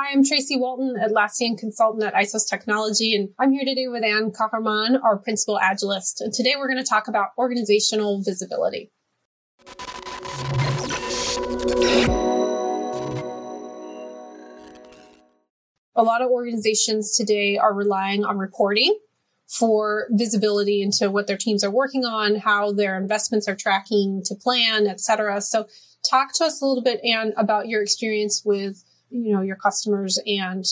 Hi, I'm Tracy Walton, Atlassian consultant at Isos Technology, and I'm here today with Anne Cockerman, our principal agilist. And today we're going to talk about organizational visibility. A lot of organizations today are relying on reporting for visibility into what their teams are working on, how their investments are tracking to plan, et cetera. So talk to us a little bit, Anne, about your experience with you know, your customers and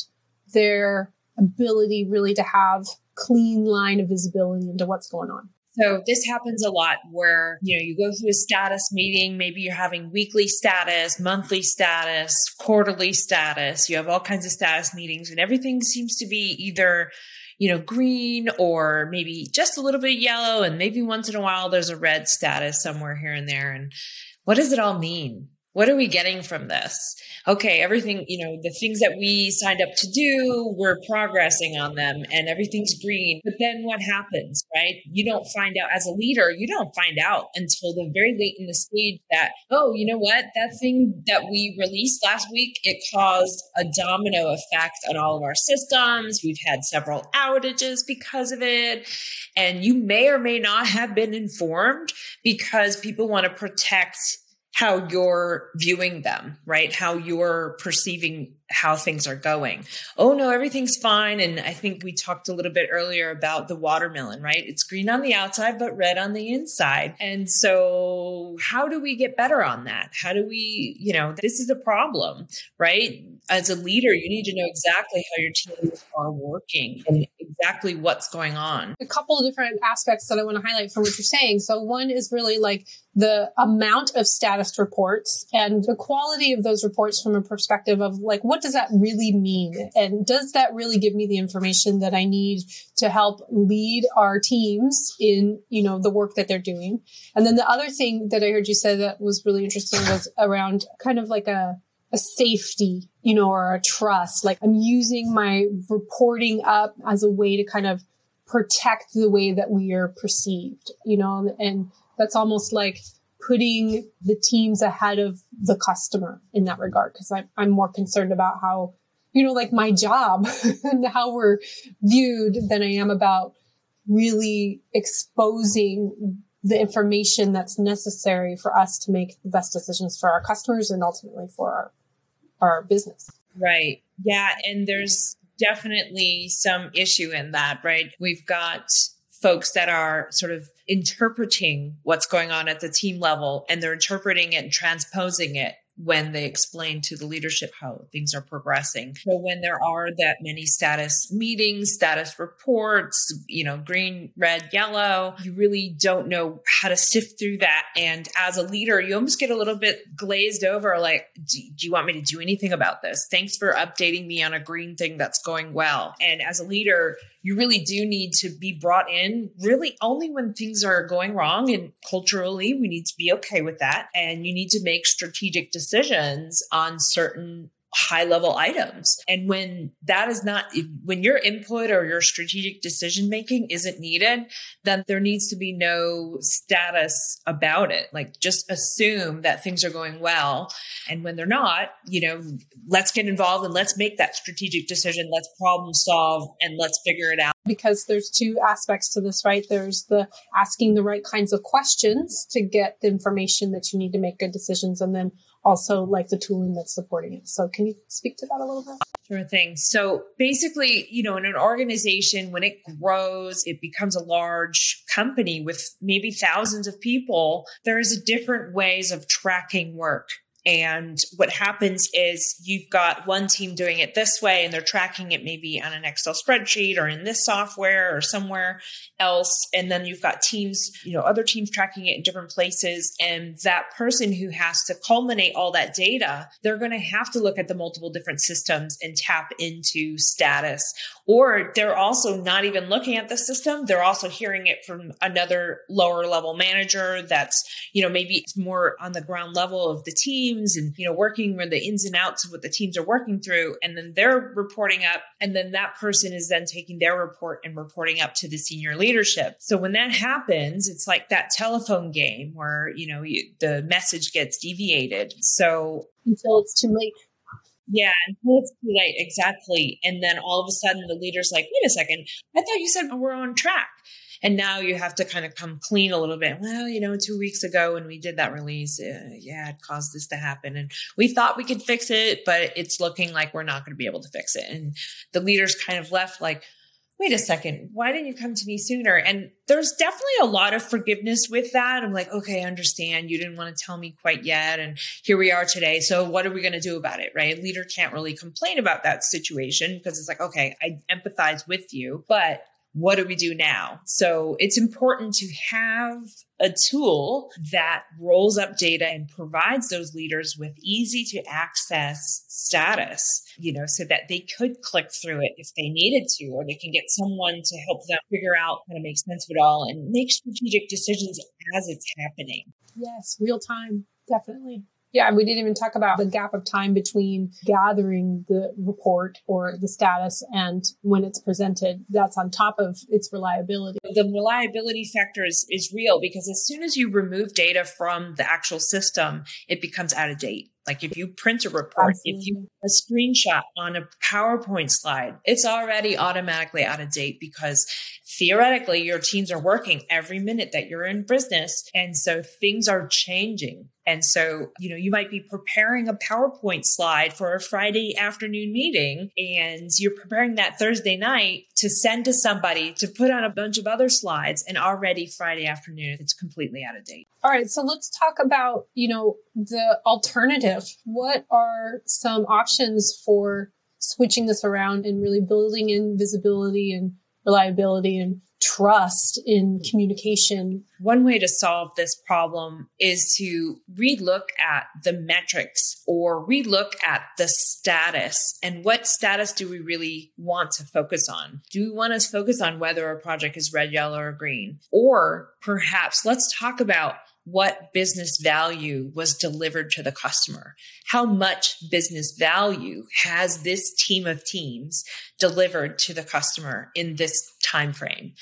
their ability really to have clean line of visibility into what's going on. So this happens a lot where, you know, you go through a status meeting, maybe you're having weekly status, monthly status, quarterly status. You have all kinds of status meetings and everything seems to be either, you know, green or maybe just a little bit yellow and maybe once in a while there's a red status somewhere here and there. And what does it all mean? What are we getting from this? Okay, everything, you know, the things that we signed up to do, we're progressing on them and everything's green. But then what happens, right? You don't find out as a leader, you don't find out until the very late in the stage that, oh, you know what? That thing that we released last week, it caused a domino effect on all of our systems. We've had several outages because of it. And you may or may not have been informed because people want to protect how you're viewing them, right? How you're perceiving how things are going. Oh no, everything's fine. And I think we talked a little bit earlier about the watermelon, right? It's green on the outside, but red on the inside. And so how do we get better on that? How do we, you know, this is a problem, right? As a leader, you need to know exactly how your teams are working and exactly what's going on. A couple of different aspects that I want to highlight from what you're saying. So one is really like the amount of status reports and the quality of those reports from a perspective of like what does that really mean? And does that really give me the information that I need to help lead our teams in, you know, the work that they're doing? And then the other thing that I heard you say that was really interesting was around kind of like a, a safety, you know, or a trust. Like I'm using my reporting up as a way to kind of protect the way that we are perceived, you know, and that's almost like putting the teams ahead of the customer in that regard because I'm, I'm more concerned about how you know like my job and how we're viewed than i am about really exposing the information that's necessary for us to make the best decisions for our customers and ultimately for our our business. Right. Yeah and there's definitely some issue in that right? We've got folks that are sort of interpreting what's going on at the team level and they're interpreting it and transposing it when they explain to the leadership how things are progressing. So when there are that many status meetings, status reports, you know, green, red, yellow, you really don't know how to sift through that. And as a leader, you almost get a little bit glazed over like, do, do you want me to do anything about this? Thanks for updating me on a green thing that's going well. And as a leader, you really do need to be brought in really only when things are going wrong. And culturally, we need to be okay with that. And you need to make strategic decisions on certain high level items. And when that is not, when your input or your strategic decision making isn't needed, then there needs to be no status about it. Like just assume that things are going well. And when they're not, you know, let's get involved and let's make that strategic decision. Let's problem solve and let's figure it out. Because there's two aspects to this, right? There's the asking the right kinds of questions to get the information that you need to make good decisions. And then also like the tooling that's supporting it. So can you speak to that a little bit? Sure thing. So basically, you know, in an organization, when it grows, it becomes a large company with maybe thousands of people. There's a different ways of tracking work. And what happens is you've got one team doing it this way and they're tracking it maybe on an Excel spreadsheet or in this software or somewhere else. And then you've got teams, you know, other teams tracking it in different places. And that person who has to culminate all that data, they're going to have to look at the multiple different systems and tap into status. Or they're also not even looking at the system. They're also hearing it from another lower level manager that's, you know, maybe it's more on the ground level of the team teams and, you know, working with the ins and outs of what the teams are working through. And then they're reporting up. And then that person is then taking their report and reporting up to the senior leadership. So when that happens, it's like that telephone game where, you know, you, the message gets deviated. So until it's too late. Yeah, until it's too late, exactly. And then all of a sudden, the leader's like, "Wait a second, I thought you said we're on track." And now you have to kind of come clean a little bit. Well, you know, two weeks ago when we did that release, uh, yeah, it caused this to happen. And we thought we could fix it, but it's looking like we're not going to be able to fix it. And the leaders kind of left like, wait a second, why didn't you come to me sooner? And there's definitely a lot of forgiveness with that. I'm like, okay, I understand. You didn't want to tell me quite yet. And here we are today. So what are we going to do about it? Right. A leader can't really complain about that situation because it's like, okay, I empathize with you, but what do we do now? So it's important to have a tool that rolls up data and provides those leaders with easy to access status, you know, so that they could click through it if they needed to, or they can get someone to help them figure out how to make sense of it all and make strategic decisions as it's happening. Yes, real time, definitely. Yeah, we didn't even talk about the gap of time between gathering the report or the status and when it's presented. That's on top of its reliability. The reliability factor is, is real because as soon as you remove data from the actual system, it becomes out of date. Like if you print a report, Absolutely. if you a screenshot on a PowerPoint slide, it's already automatically out of date because theoretically your teams are working every minute that you're in business. And so things are changing. And so, you know, you might be preparing a PowerPoint slide for a Friday afternoon meeting and you're preparing that Thursday night to send to somebody to put on a bunch of other slides and already Friday afternoon, it's completely out of date. All right. So let's talk about, you know, the alternative. What are some options for switching this around and really building in visibility and reliability and trust in mm-hmm. communication. One way to solve this problem is to relook at the metrics or relook at the status and what status do we really want to focus on? Do we want to focus on whether a project is red, yellow, or green? Or perhaps let's talk about what business value was delivered to the customer. How much business value has this team of teams delivered to the customer in this time frame?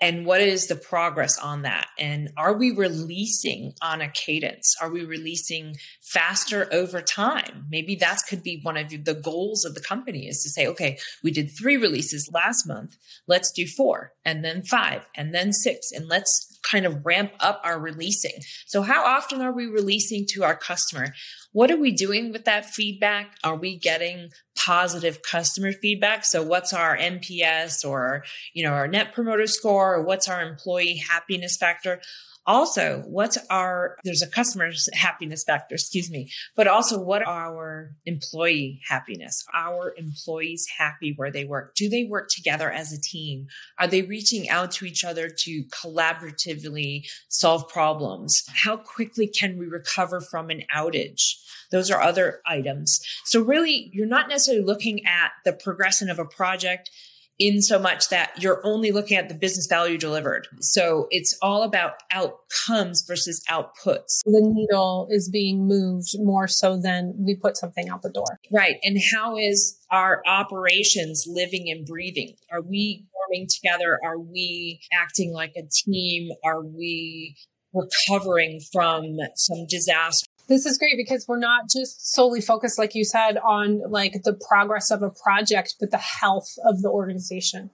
And what is the progress on that? And are we releasing on a cadence? Are we releasing faster over time? Maybe that could be one of the goals of the company is to say, okay, we did three releases last month. Let's do four and then five and then six and let's kind of ramp up our releasing. So how often are we releasing to our customer? What are we doing with that feedback? Are we getting positive customer feedback? So what's our NPS or, you know, our net promoter score or what's our employee happiness factor? Also, what's our, there's a customer's happiness factor, excuse me, but also what our employee happiness? Our employees happy where they work? Do they work together as a team? Are they reaching out to each other to collaboratively solve problems? How quickly can we recover from an outage? Those are other items. So really, you're not necessarily looking at the progression of a project in so much that you're only looking at the business value delivered. So it's all about outcomes versus outputs. The needle is being moved more so than we put something out the door. Right. And how is our operations living and breathing? Are we forming together? Are we acting like a team? Are we recovering from some disaster? This is great because we're not just solely focused, like you said, on like the progress of a project, but the health of the organization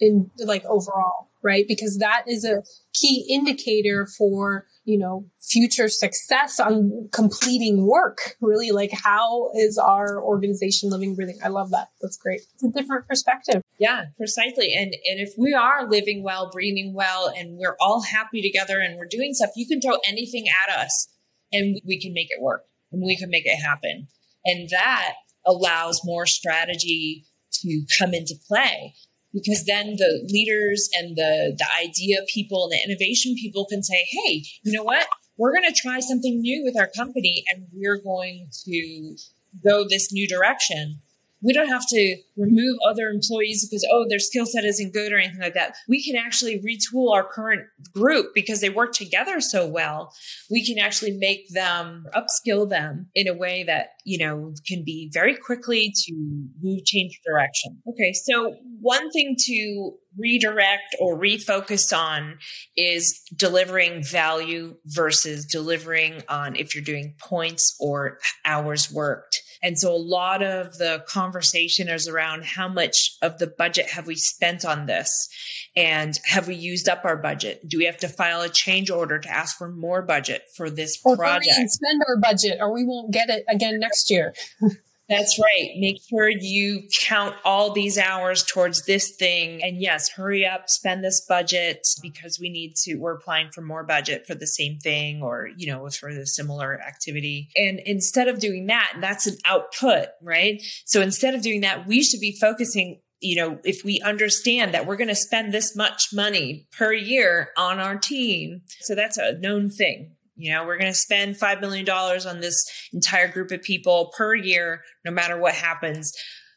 in like overall, right? Because that is a key indicator for, you know, future success on completing work. Really, like how is our organization living, breathing? I love that. That's great. It's a different perspective. Yeah, precisely. And and if we are living well, breathing well, and we're all happy together and we're doing stuff, you can throw anything at us and we can make it work and we can make it happen. And that allows more strategy to come into play because then the leaders and the, the idea people and the innovation people can say, Hey, you know what? We're going to try something new with our company and we're going to go this new direction we don't have to remove other employees because oh their skill set isn't good or anything like that. We can actually retool our current group because they work together so well. We can actually make them upskill them in a way that you know can be very quickly to move change direction. Okay so one thing to redirect or refocus on is delivering value versus delivering on if you're doing points or hours worked And so a lot of the conversation is around how much of the budget have we spent on this? And have we used up our budget? Do we have to file a change order to ask for more budget for this or project? Or spend our budget or we won't get it again next year. That's right. Make sure you count all these hours towards this thing. And yes, hurry up, spend this budget because we need to, we're applying for more budget for the same thing or, you know, for the similar activity. And instead of doing that, that's an output, right? So instead of doing that, we should be focusing you know, if we understand that we're going to spend this much money per year on our team. So that's a known thing. You know, we're going to spend $5 million on this entire group of people per year, no matter what happens.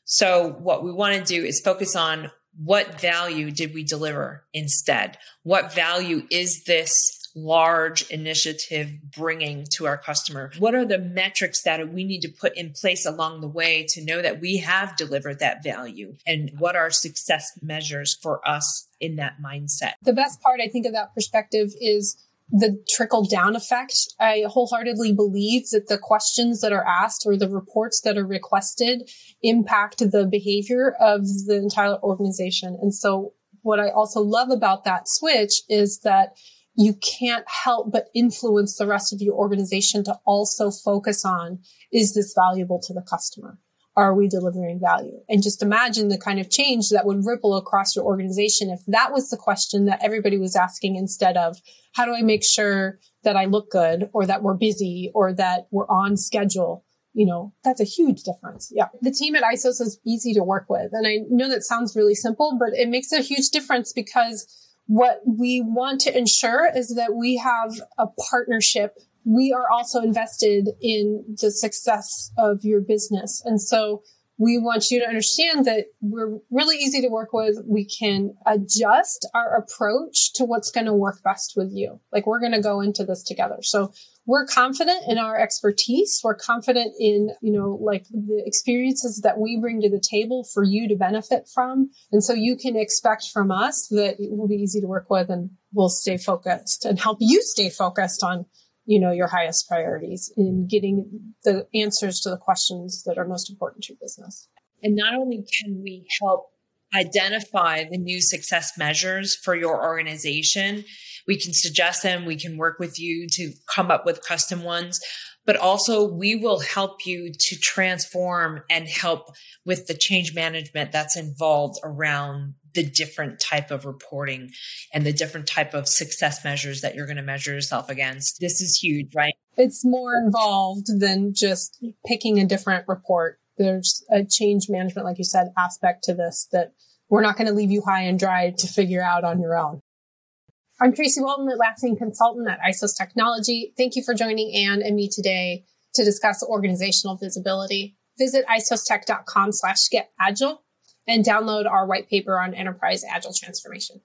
So what we want to do is focus on what value did we deliver instead? What value is this large initiative bringing to our customer? What are the metrics that we need to put in place along the way to know that we have delivered that value? And what are success measures for us in that mindset? The best part, I think, of that perspective is the trickle down effect. I wholeheartedly believe that the questions that are asked or the reports that are requested impact the behavior of the entire organization. And so what I also love about that switch is that you can't help but influence the rest of your organization to also focus on, is this valuable to the customer? Are we delivering value? And just imagine the kind of change that would ripple across your organization if that was the question that everybody was asking instead of, how do I make sure that I look good or that we're busy or that we're on schedule? You know, that's a huge difference. Yeah. The team at ISOS is easy to work with. And I know that sounds really simple, but it makes a huge difference because what we want to ensure is that we have a partnership. We are also invested in the success of your business. And so we want you to understand that we're really easy to work with. We can adjust our approach to what's going to work best with you. Like we're going to go into this together. So we're confident in our expertise. We're confident in, you know, like the experiences that we bring to the table for you to benefit from. And so you can expect from us that it will be easy to work with and we'll stay focused and help you stay focused on, you know, your highest priorities in getting the answers to the questions that are most important to your business. And not only can we help identify the new success measures for your organization, we can suggest them. We can work with you to come up with custom ones, but also we will help you to transform and help with the change management that's involved around the different type of reporting and the different type of success measures that you're going to measure yourself against. This is huge, right? It's more involved than just picking a different report. There's a change management, like you said, aspect to this that we're not going to leave you high and dry to figure out on your own. I'm Tracy Walton, Atlassian consultant at ISOS Technology. Thank you for joining Anne and me today to discuss organizational visibility. Visit isostech.com slash get agile and download our white paper on enterprise agile transformation.